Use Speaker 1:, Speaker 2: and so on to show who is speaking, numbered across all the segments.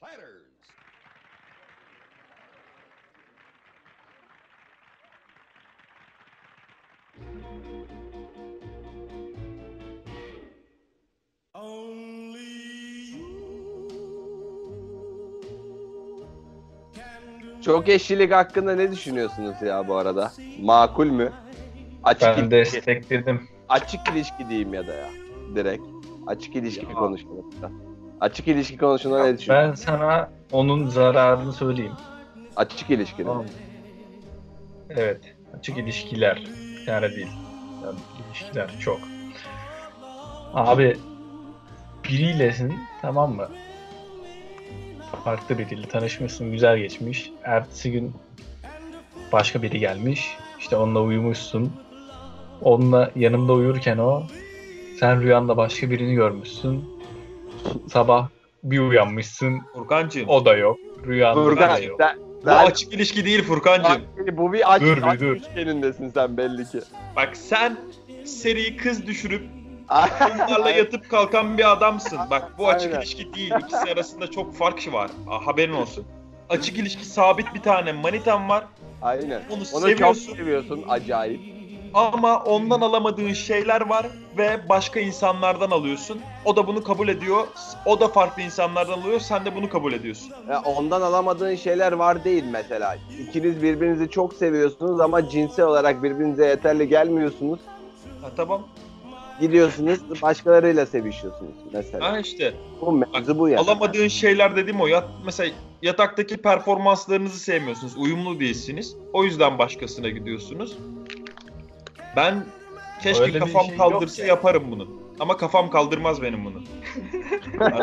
Speaker 1: Platters.
Speaker 2: Çok eşlilik hakkında ne düşünüyorsunuz ya bu arada? Makul mü? Açık
Speaker 3: Ben
Speaker 2: ilişki,
Speaker 3: destekledim.
Speaker 2: açık ilişki diyeyim ya da ya. Direkt. Açık ilişki
Speaker 3: Ya.
Speaker 2: konuşmasında. Açık ilişki konusunda ne düşünüyorsun?
Speaker 3: Ben sana onun zararını söyleyeyim.
Speaker 2: Açık ilişki.
Speaker 3: Tamam. mı? Evet. Açık ilişkiler. Bir tane değil. Yani ilişkiler çok. Abi biriylesin tamam mı? Farklı biriyle tanışmışsın, güzel geçmiş. Ertesi gün başka biri gelmiş. İşte onunla uyumuşsun. Onunla yanımda uyurken o sen rüyanda başka birini görmüşsün. Sabah bir uyanmışsın.
Speaker 4: Furkancığım.
Speaker 3: O da yok. Rüyanda
Speaker 2: Furkan,
Speaker 3: da yok.
Speaker 2: sen,
Speaker 4: Bu
Speaker 2: sen-
Speaker 4: açık ilişki değil Furkancığım.
Speaker 2: bu bir aç,
Speaker 3: Dur bir
Speaker 2: aç
Speaker 3: dur.
Speaker 2: üçgenindesin sen belli ki.
Speaker 4: Bak sen seri kız düşürüp onlarla yatıp kalkan bir adamsın. Bak bu açık
Speaker 2: Aynen.
Speaker 4: ilişki değil. İkisi arasında çok fark var. Aa, haberin olsun. Açık ilişki sabit bir tane manitan var
Speaker 2: Aynen.
Speaker 4: Onu
Speaker 2: Onu
Speaker 4: seviyorsun.
Speaker 2: çok seviyorsun acayip.
Speaker 4: Ama ondan alamadığın şeyler var ve başka insanlardan alıyorsun. O da bunu kabul ediyor. O da farklı insanlardan alıyor. Sen de bunu kabul ediyorsun.
Speaker 2: Ya ondan alamadığın şeyler var değil mesela. İkiniz birbirinizi çok seviyorsunuz ama cinsel olarak birbirinize yeterli gelmiyorsunuz.
Speaker 4: Ha, tamam.
Speaker 2: Gidiyorsunuz başkalarıyla sevişiyorsunuz mesela.
Speaker 4: Ha işte.
Speaker 2: Bu mevzu bu yani.
Speaker 4: Alamadığın şeyler dediğim o. Yat, mesela yataktaki performanslarınızı sevmiyorsunuz. Uyumlu değilsiniz. O yüzden başkasına gidiyorsunuz. Ben keşke
Speaker 3: Öyle bir
Speaker 4: kafam
Speaker 3: şey
Speaker 4: kaldırsa
Speaker 3: ya.
Speaker 4: yaparım bunu. Ama kafam kaldırmaz benim bunu.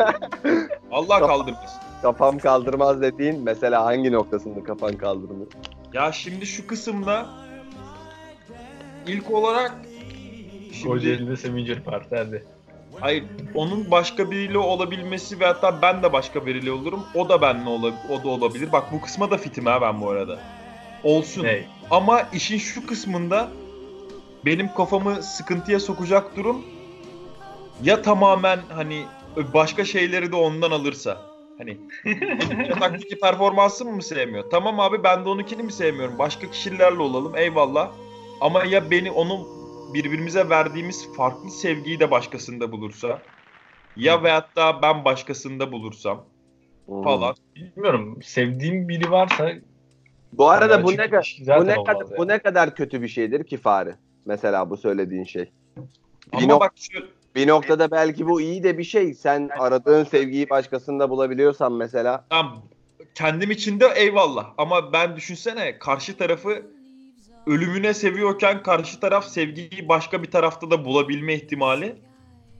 Speaker 4: Allah kaldırmaz.
Speaker 2: Kafam kaldırmaz dediğin mesela hangi noktasında kafan kaldırmıyor?
Speaker 4: Ya şimdi şu kısımda ilk olarak şimdi
Speaker 3: Kocaeli'de Seminger Parti hadi.
Speaker 4: hayır onun başka biriyle olabilmesi ve hatta ben de başka biriyle olurum. O da benle olabilir. O da olabilir. Bak bu kısma da fitim ha ben bu arada. Olsun.
Speaker 3: Ney?
Speaker 4: Ama işin şu kısmında benim kafamı sıkıntıya sokacak durum ya tamamen hani başka şeyleri de ondan alırsa. Hani yataktaki performansımı mı sevmiyor? Tamam abi ben de onunkini mi sevmiyorum? Başka kişilerle olalım eyvallah. Ama ya beni onun birbirimize verdiğimiz farklı sevgiyi de başkasında bulursa ya veyahut da ben başkasında bulursam falan.
Speaker 3: Bilmiyorum. Sevdiğim biri varsa
Speaker 2: Bu arada
Speaker 3: Yani
Speaker 2: bu ne bu ne kadar bu ne kadar kötü bir şeydir ki Fahri? Mesela bu söylediğin şey. Bir,
Speaker 4: Ama
Speaker 2: nok-
Speaker 4: bak şu
Speaker 2: bir noktada belki bu iyi de bir şey. Sen aradığın sevgiyi başkasında bulabiliyorsan mesela.
Speaker 4: Tamam. Kendim için de eyvallah. Ama ben düşünsene karşı tarafı ölümüne seviyorken karşı taraf sevgiyi başka bir tarafta da bulabilme ihtimali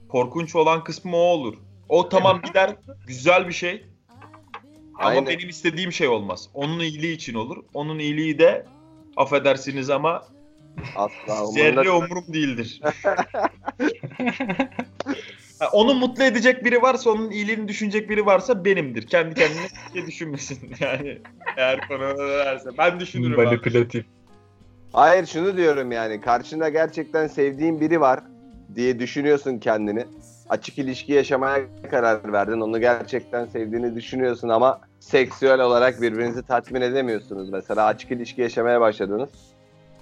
Speaker 4: korkunç olan kısmı o olur. O tamam gider güzel bir şey ama
Speaker 2: Aynen.
Speaker 4: benim istediğim şey olmaz. Onun iyiliği için olur. Onun iyiliği de affedersiniz ama
Speaker 2: Asla
Speaker 4: zerre umurum değildir. Ha, onu mutlu edecek biri varsa, onun iyiliğini düşünecek biri varsa benimdir. Kendi kendine şey düşünmesin yani. Eğer konu derse. Ben düşünürüm
Speaker 3: manipülatif.
Speaker 2: Hayır şunu diyorum yani karşında gerçekten sevdiğin biri var diye düşünüyorsun kendini. Açık ilişki yaşamaya karar verdin. Onu gerçekten sevdiğini düşünüyorsun ama seksüel olarak birbirinizi tatmin edemiyorsunuz. Mesela açık ilişki yaşamaya başladınız.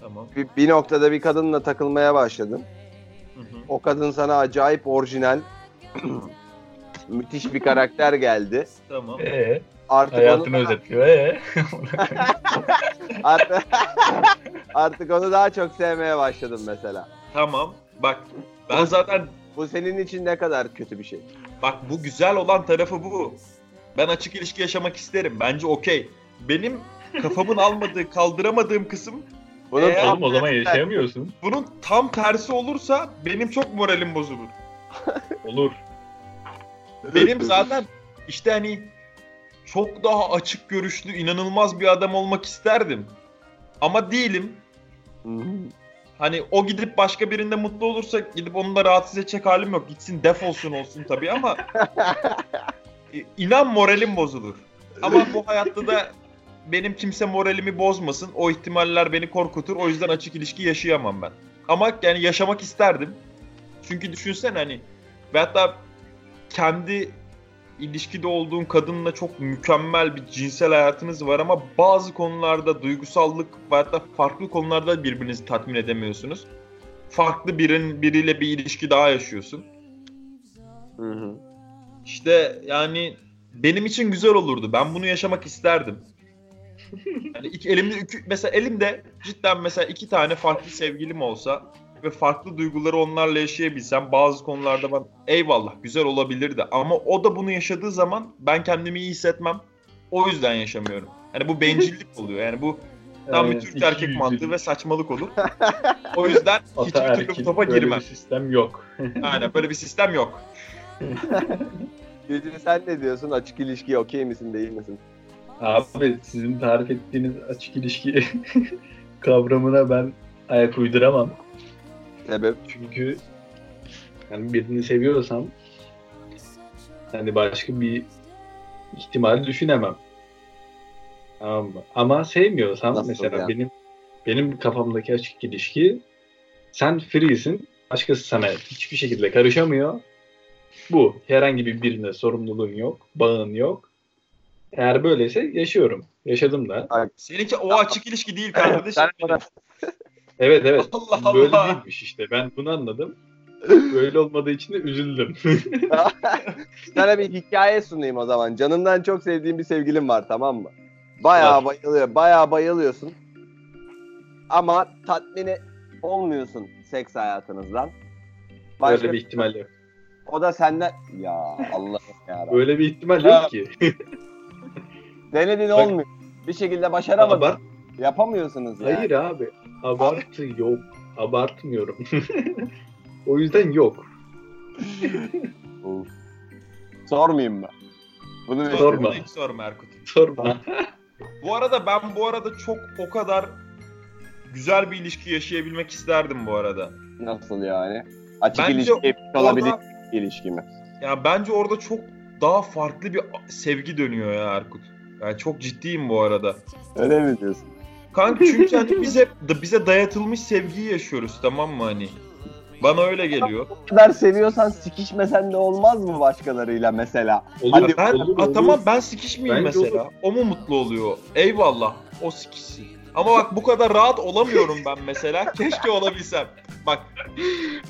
Speaker 4: Tamam.
Speaker 2: Bir, bir noktada bir kadınla takılmaya başladın.
Speaker 4: Hı hı.
Speaker 2: O kadın sana acayip orijinal, müthiş bir karakter geldi.
Speaker 4: Tamam.
Speaker 3: Ee,
Speaker 2: Artık
Speaker 3: hayatını
Speaker 2: onu,
Speaker 3: özetliyor. Ee.
Speaker 2: artık, artık onu daha çok sevmeye başladın mesela.
Speaker 4: Tamam. Bak ben zaten
Speaker 2: Bu senin için ne kadar kötü bir şey.
Speaker 4: bak bu güzel olan tarafı bu. Ben açık ilişki yaşamak isterim. Bence okey. Benim kafamın almadığı, kaldıramadığım kısım
Speaker 2: Bunun
Speaker 4: Eğer-
Speaker 3: Oğlum o zaman yaşayamıyorsun.
Speaker 4: bunun tam tersi olursa benim çok moralim bozulur.
Speaker 3: Olur.
Speaker 4: Benim zaten işte hani çok daha açık görüşlü, inanılmaz bir adam olmak isterdim. Ama değilim. Hani o gidip başka birinde mutlu olursa gidip onu da rahatsız edecek halim yok. Gitsin defolsun olsun tabii ama inan moralim bozulur. Ama bu hayatta da benim kimse moralimi bozmasın. O ihtimaller beni korkutur. O yüzden açık ilişki yaşayamam ben. Ama yani yaşamak isterdim. Çünkü düşünsene hani ve hatta kendi ilişkide olduğun kadınla çok mükemmel bir cinsel hayatınız var ama bazı konularda duygusallık ve hatta farklı konularda birbirinizi tatmin edemiyorsunuz. Farklı birin biriyle bir ilişki daha yaşıyorsun.
Speaker 2: Hı hı.
Speaker 4: İşte yani benim için güzel olurdu. Ben bunu yaşamak isterdim. Yani iki, elimde iki, mesela elimde cidden mesela iki tane farklı sevgilim olsa ve farklı duyguları onlarla yaşayabilsem bazı konularda ben eyvallah güzel olabilirdi ama o da bunu yaşadığı zaman ben kendimi iyi hissetmem. O yüzden yaşamıyorum. Yani bu bencillik oluyor. Yani bu tam bir Türk erkek mantığı ve saçmalık olur. O yüzden hiçbir türlü bu topa
Speaker 3: böyle
Speaker 4: girmem.
Speaker 3: bir sistem yok.
Speaker 4: Aynen böyle bir sistem yok.
Speaker 2: Gece sen ne diyorsun? Açık ilişkiye okey misin değil misin?
Speaker 3: Abi sizin tarif ettiğiniz açık ilişki kavramına ben ayak uyduramam.
Speaker 2: Sebep?
Speaker 3: Çünkü yani birini seviyorsam hani başka bir ihtimal düşünemem. Tamam mı? Ama sevmiyorsam
Speaker 2: Nasıl
Speaker 3: mesela
Speaker 2: yani?
Speaker 3: benim benim kafamdaki açık ilişki sen free'sin. Başkası sana hiçbir şekilde karışamıyor. Bu. Herhangi bir birine sorumluluğun yok. Bağın yok. Eğer böyleyse yaşıyorum. Yaşadım da.
Speaker 4: Seninki o açık ilişki değil kardeşim.
Speaker 3: Evet evet.
Speaker 4: Allah
Speaker 3: Böyle
Speaker 4: Allah.
Speaker 3: değilmiş işte. Ben bunu anladım. Böyle olmadığı için de üzüldüm.
Speaker 2: Sana bir hikaye sunayım o zaman. Canından çok sevdiğim bir sevgilim var tamam mı? Bayağı
Speaker 3: Var.
Speaker 2: bayılıyor, bayağı bayılıyorsun. Ama tatmini olmuyorsun seks hayatınızdan. Başka
Speaker 3: Böyle bir ihtimal yok.
Speaker 2: O da senden ya Allah'ım ya.
Speaker 3: Böyle bir ihtimal yok ki.
Speaker 2: Denedin
Speaker 3: Bak-
Speaker 2: olmuyor. Bir şekilde başaramadın.
Speaker 3: Abart
Speaker 2: Yapamıyorsunuz yani.
Speaker 3: Hayır abi. Abartı yok. Abartmıyorum. o yüzden yok.
Speaker 2: Of. Sormayayım mı? Bunu
Speaker 3: Sorma.
Speaker 4: Sorma. Hiç sorma Erkut.
Speaker 3: Sorma.
Speaker 4: Bu arada ben bu arada çok o kadar güzel bir ilişki yaşayabilmek isterdim bu arada.
Speaker 2: Nasıl yani? Açık
Speaker 4: Bence
Speaker 2: ilişki olabilir
Speaker 4: Orada,
Speaker 2: ilişki mi?
Speaker 4: ya bence orada çok daha farklı bir sevgi dönüyor ya Erkut. Yani çok ciddiyim bu arada.
Speaker 2: Öyle mi diyorsun?
Speaker 4: Kanka çünkü hani biz hep bize dayatılmış sevgiyi yaşıyoruz tamam mı hani? Bana öyle geliyor.
Speaker 2: Bu kadar seviyorsan sikişmesen de olmaz mı başkalarıyla mesela?
Speaker 3: Olur,
Speaker 2: Hadi
Speaker 4: ben,
Speaker 3: olur, olur.
Speaker 4: tamam ben sikişmeyeyim
Speaker 3: Bence
Speaker 4: mesela. O mu mutlu oluyor? Eyvallah. O sikişsin. Ama bak bu kadar rahat olamıyorum ben mesela. Keşke olabilsem. Bak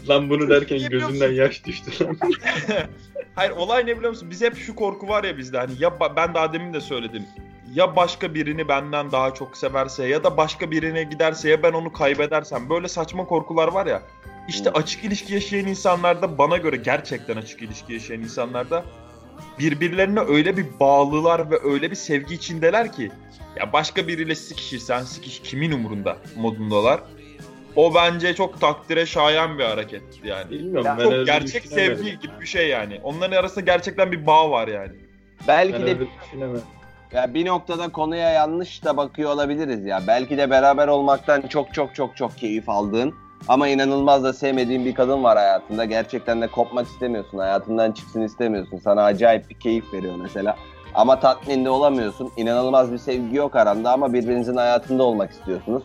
Speaker 3: Lan bunu derken gözümden yaş düştü lan.
Speaker 4: Hayır olay ne biliyor musun? Biz hep şu korku var ya bizde hani ya ben daha demin de söyledim. Ya başka birini benden daha çok severse ya da başka birine giderse ya ben onu kaybedersem böyle saçma korkular var ya. İşte
Speaker 2: Hı.
Speaker 4: açık ilişki yaşayan insanlarda bana göre gerçekten açık ilişki yaşayan insanlarda birbirlerine öyle bir bağlılar ve öyle bir sevgi içindeler ki ya başka biriyle sikişirsen sikiş kimin umurunda modundalar. O bence çok takdire şayan bir hareket yani.
Speaker 3: Bilmiyorum ben
Speaker 4: Çok gerçek sevgi gibi bir şey yani. Onların arasında gerçekten bir bağ var yani.
Speaker 2: Belki
Speaker 3: Ben
Speaker 2: de ya bir noktada konuya yanlış da bakıyor olabiliriz ya. Belki de beraber olmaktan çok çok çok çok keyif aldığın ama inanılmaz da sevmediğin bir kadın var hayatında. Gerçekten de kopmak istemiyorsun. Hayatından çıksın istemiyorsun. Sana acayip bir keyif veriyor mesela. Ama tatminde olamıyorsun. İnanılmaz bir sevgi yok aranda ama birbirinizin hayatında olmak istiyorsunuz.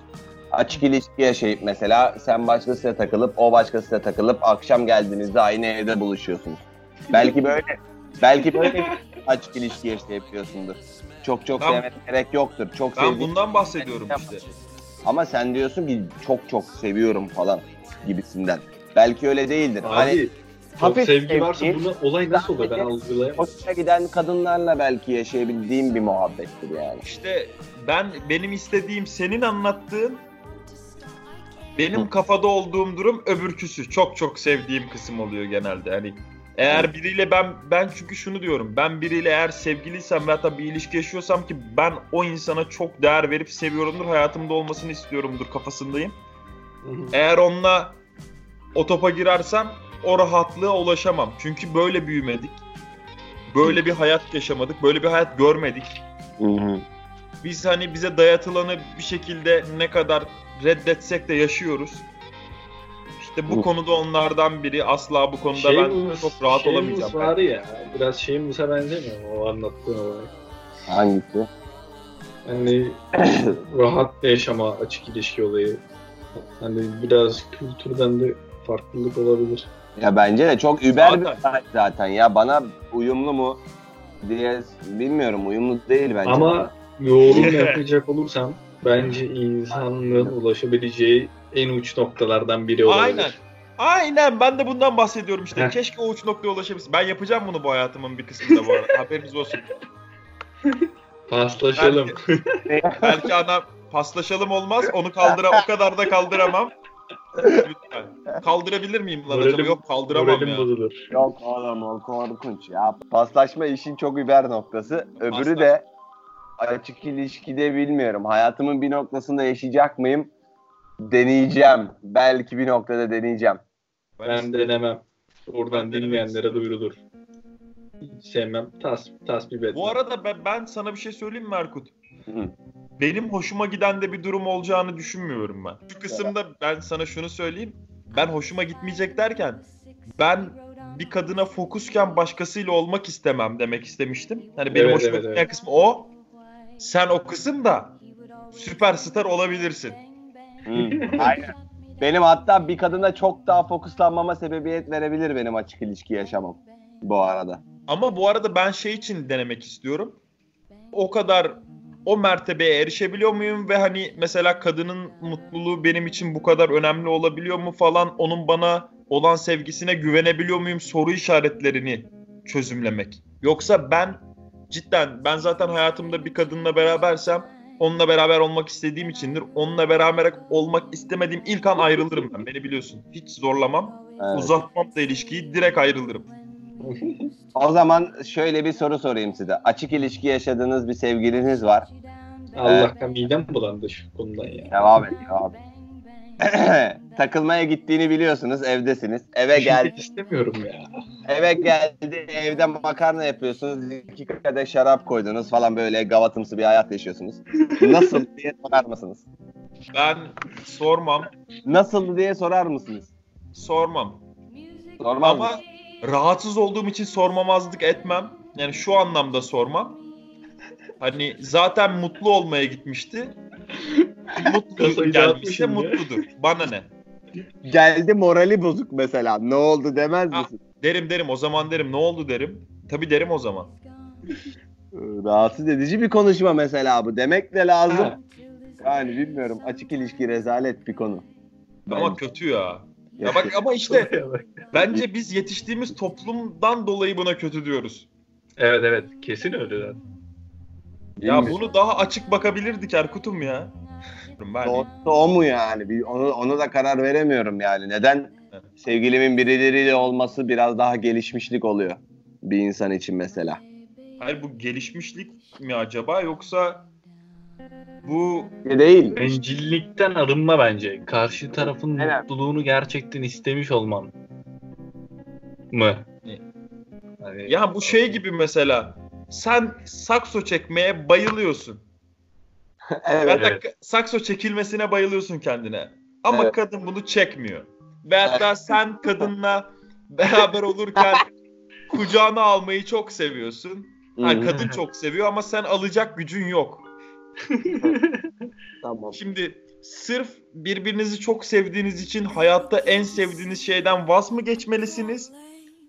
Speaker 2: Açık ilişki yaşayıp mesela sen başkasıyla takılıp o başkasıyla takılıp akşam geldiğinizde aynı evde buluşuyorsunuz. Belki böyle belki böyle açık ilişki yaşayabiliyorsundur. Çok çok
Speaker 4: Ben-
Speaker 2: sevmene gerek yoktur. Çok
Speaker 4: Ben bundan bahsediyorum işte.
Speaker 2: ama sen diyorsun ki çok çok seviyorum falan gibisinden. Belki öyle değildir.
Speaker 3: Abi
Speaker 2: hani
Speaker 3: çok
Speaker 2: hafif
Speaker 3: sevgi varsa
Speaker 2: sevgi,
Speaker 3: buna olay nasıl oluyor ben algılayamam.
Speaker 2: hoşuna giden kadınlarla belki yaşayabildiğim bir muhabbettir yani.
Speaker 4: İşte ben benim istediğim senin anlattığın benim kafada olduğum durum öbürküsü. Çok çok sevdiğim kısım oluyor genelde. Hani eğer biriyle ben ben çünkü şunu diyorum. Ben biriyle eğer sevgiliysem veya da bir ilişki yaşıyorsam ki ben o insana çok değer verip seviyorumdur. Hayatımda olmasını istiyorumdur kafasındayım. Eğer onunla o topa girersem o rahatlığa ulaşamam. Çünkü böyle büyümedik. Böyle bir hayat yaşamadık. Böyle bir hayat görmedik. Biz hani bize dayatılanı bir şekilde ne kadar reddetsek de yaşıyoruz. İşte bu
Speaker 2: Hı.
Speaker 4: konuda onlardan biri. Asla bu konuda ben
Speaker 3: Shameless-
Speaker 4: çok rahat
Speaker 3: Shameless
Speaker 4: olamayacağım.
Speaker 3: var ya biraz Shameless'a benzemiyor mu o anlattığın olay?
Speaker 2: Hangisi?
Speaker 3: Hani rahat yaşama açık ilişki olayı. Hani biraz kültürden de farklılık olabilir.
Speaker 2: Ya bence de çok über bir
Speaker 4: Zaten.
Speaker 2: olay zaten ya. Bana uyumlu mu? diye bilmiyorum uyumlu değil bence.
Speaker 1: Ama yorum yapacak olursam bence insanlığın ulaşabileceği en uç noktalardan biri olabilir.
Speaker 4: Aynen. Aynen ben de bundan bahsediyorum işte.
Speaker 1: Heh.
Speaker 4: Keşke o uç noktaya ulaşabilsin. Ben yapacağım bunu bu hayatımın bir kısmında bu arada. Haberiniz olsun.
Speaker 1: Paslaşalım.
Speaker 4: Belki ana paslaşalım olmaz. Onu kaldıra o kadar da kaldıramam. Lütfen. Kaldırabilir miyim lan acaba?
Speaker 1: Moralim-
Speaker 4: Yok kaldıramam
Speaker 1: Moralim
Speaker 4: ya.
Speaker 1: bozulur.
Speaker 2: Yok oğlum o korkunç ya. Paslaşma işin çok über noktası. Öbürü
Speaker 4: Paslaşma.
Speaker 2: de açık ilişkide bilmiyorum. Hayatımın bir noktasında yaşayacak mıyım? Deneyeceğim. Belki bir noktada deneyeceğim.
Speaker 1: Ben denemem.
Speaker 4: Denemek
Speaker 1: dinleyenlere duyurulur. Hiç sevmem. Tas, tasvip etmem.
Speaker 4: Bu arada ben, ben sana bir şey söyleyeyim mi Erkut?
Speaker 2: Hı.
Speaker 4: Benim hoşuma giden de bir durum olacağını düşünmüyorum ben. Şu kısımda ben sana şunu söyleyeyim. Ben hoşuma gitmeyecek derken ben bir kadına fokusken başkasıyla olmak istemem demek istemiştim. Hani benim
Speaker 1: Evet,
Speaker 4: hoşuma
Speaker 1: evet,
Speaker 4: gitmeyen
Speaker 1: evet.
Speaker 4: kısmı o. Sen o kısımda süperstar olabilirsin.
Speaker 2: Hı, Aynen. Benim hatta bir kadına çok daha fokuslanmama sebebiyet verebilir benim açık ilişki yaşamam. Bu arada.
Speaker 4: Ama bu arada ben şey için denemek istiyorum. O kadar o mertebeye erişebiliyor muyum ve hani mesela kadının mutluluğu benim için bu kadar önemli olabiliyor mu falan onun bana olan sevgisine güvenebiliyor muyum soru işaretlerini çözümlemek. Yoksa ben cidden ben zaten hayatımda bir kadınla berabersem onunla beraber olmak istediğim içindir. Onunla beraber olmak istemediğim ilk an ayrılırım ben. Beni biliyorsun. Hiç zorlamam.
Speaker 2: Evet.
Speaker 4: Uzatmam da ilişkiyi direkt ayrılırım.
Speaker 2: O zaman şöyle bir soru sorayım size. Açık ilişki yaşadığınız bir sevgiliniz var.
Speaker 1: Allah'tan midem bulandı şu konudan ya.
Speaker 2: Devam et, devam et. Takılmaya gittiğini biliyorsunuz, evdesiniz. Eve
Speaker 1: Şiddet
Speaker 2: geldi,
Speaker 1: istemiyorum ya.
Speaker 2: eve geldi, evde makarna yapıyorsunuz, iki kadeh şarap koydunuz falan böyle gavatımsı bir hayat yaşıyorsunuz. Nasıl diye sorar mısınız?
Speaker 4: Ben sormam.
Speaker 2: Nasıl diye sorar mısınız?
Speaker 4: Sormam.
Speaker 2: Sormaz
Speaker 4: Ama rahatsız olduğum için sormamazlık etmem. Yani şu anlamda sormam. Hani zaten mutlu olmaya gitmişti. Mutlu
Speaker 1: ya.
Speaker 4: mutludur. Bana ne?
Speaker 2: Geldi morali bozuk mesela. Ne oldu demez
Speaker 4: Ha.
Speaker 2: misin?
Speaker 4: Derim derim o zaman derim ne oldu derim. Tabii derim o zaman.
Speaker 2: Rahatsız edici bir konuşma mesela bu. Demek de lazım.
Speaker 1: Ha.
Speaker 2: Yani bilmiyorum. Açık ilişki rezalet bir konu.
Speaker 4: Ama
Speaker 2: Bence.
Speaker 4: kötü ya. Ya bak ama işte
Speaker 1: evet
Speaker 4: bence biz yetiştiğimiz toplumdan dolayı buna kötü diyoruz.
Speaker 1: evet kesin öyle zaten.
Speaker 4: Ya bunu daha açık bakabilirdik Erkut'um ya. Ben
Speaker 2: Doğrusu o mu yani? Bir, onu, onu da karar veremiyorum yani. Neden
Speaker 4: Evet.
Speaker 2: sevgilimin birileriyle olması biraz daha gelişmişlik oluyor bir insan için mesela.
Speaker 4: Hayır bu gelişmişlik mi acaba yoksa bu
Speaker 2: Değil.
Speaker 1: Bencillikten arınma bence. Karşı tarafın
Speaker 2: Evet.
Speaker 1: mutluluğunu gerçekten istemiş olman mı?
Speaker 4: Ne?
Speaker 1: Hani,
Speaker 4: ya bu şey gibi mesela sen sakso çekmeye bayılıyorsun.
Speaker 2: evet.
Speaker 4: Hatta
Speaker 1: Evet.
Speaker 4: sakso çekilmesine bayılıyorsun kendine. Ama
Speaker 2: Evet.
Speaker 4: kadın bunu çekmiyor. Ve hatta sen kadınla beraber olurken kucağına almayı çok seviyorsun.
Speaker 2: Hı.
Speaker 4: kadın çok seviyor ama sen alacak gücün yok.
Speaker 2: Tamam.
Speaker 4: Şimdi sırf birbirinizi çok sevdiğiniz için hayatta en sevdiğiniz şeyden vaz mı geçmelisiniz?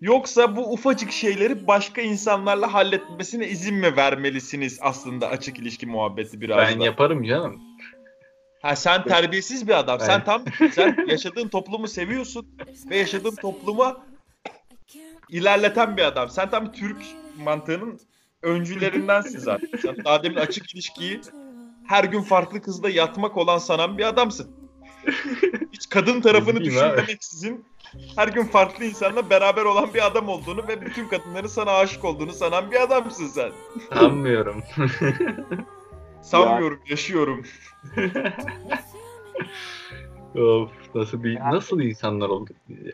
Speaker 4: Yoksa bu ufacık şeyleri başka insanlarla halletmesine izin mi vermelisiniz aslında açık ilişki muhabbeti biraz
Speaker 1: ben
Speaker 4: da?
Speaker 1: yaparım canım.
Speaker 4: Ha sen terbiyesiz bir adam. Sen
Speaker 1: Ben-
Speaker 4: tam sen yaşadığın toplumu seviyorsun ve yaşadığın topluma ilerleten bir adam. Sen tam Türk mantığının öncülerindensin zaten. Sen daha demin açık ilişkiyi her gün farklı kızla yatmak olan sanan bir adamsın. Hiç kadın tarafını düşünmemeksizin her gün farklı insanla beraber olan bir adam olduğunu ve bütün kadınların sana aşık olduğunu sanan bir adamsın sen.
Speaker 1: Sanmıyorum.
Speaker 4: Sanmıyorum, yaşıyorum.
Speaker 1: of nasıl bir nasıl insanlar olduk biz ya.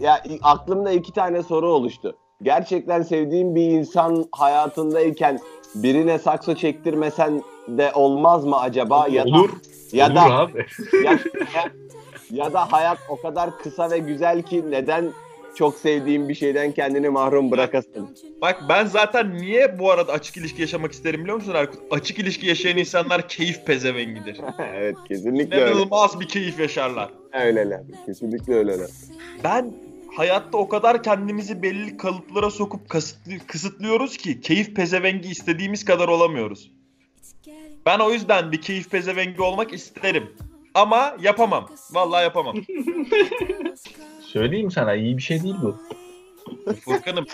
Speaker 2: Ya aklımda iki tane soru oluştu. Gerçekten sevdiğin bir insan hayatındayken birine sakso çektirmesen de olmaz mı acaba? Ya da,
Speaker 1: Olur.
Speaker 2: ya
Speaker 1: olur
Speaker 2: da
Speaker 1: abi.
Speaker 2: ya, ya, ya da hayat o kadar kısa ve güzel ki neden çok sevdiğin bir şeyden kendini mahrum bırakasın?
Speaker 4: Bak ben zaten niye bu arada açık ilişki yaşamak isterim biliyor musun Erkut? Açık ilişki yaşayan insanlar keyif pezevengidir.
Speaker 2: evet kesinlikle öyle.
Speaker 4: İnanılmaz bir keyif yaşarlar.
Speaker 2: Öyleler. Kesinlikle öyleler.
Speaker 4: Ben hayatta o kadar kendimizi belli kalıplara sokup kasıtlı, kısıtlıyoruz ki keyif pezevengi istediğimiz kadar olamıyoruz. Ben o yüzden bir keyif pezevengi olmak isterim. Ama yapamam. Vallahi yapamam.
Speaker 3: Söyleyeyim sana iyi bir şey değil bu.
Speaker 4: Furkan'ım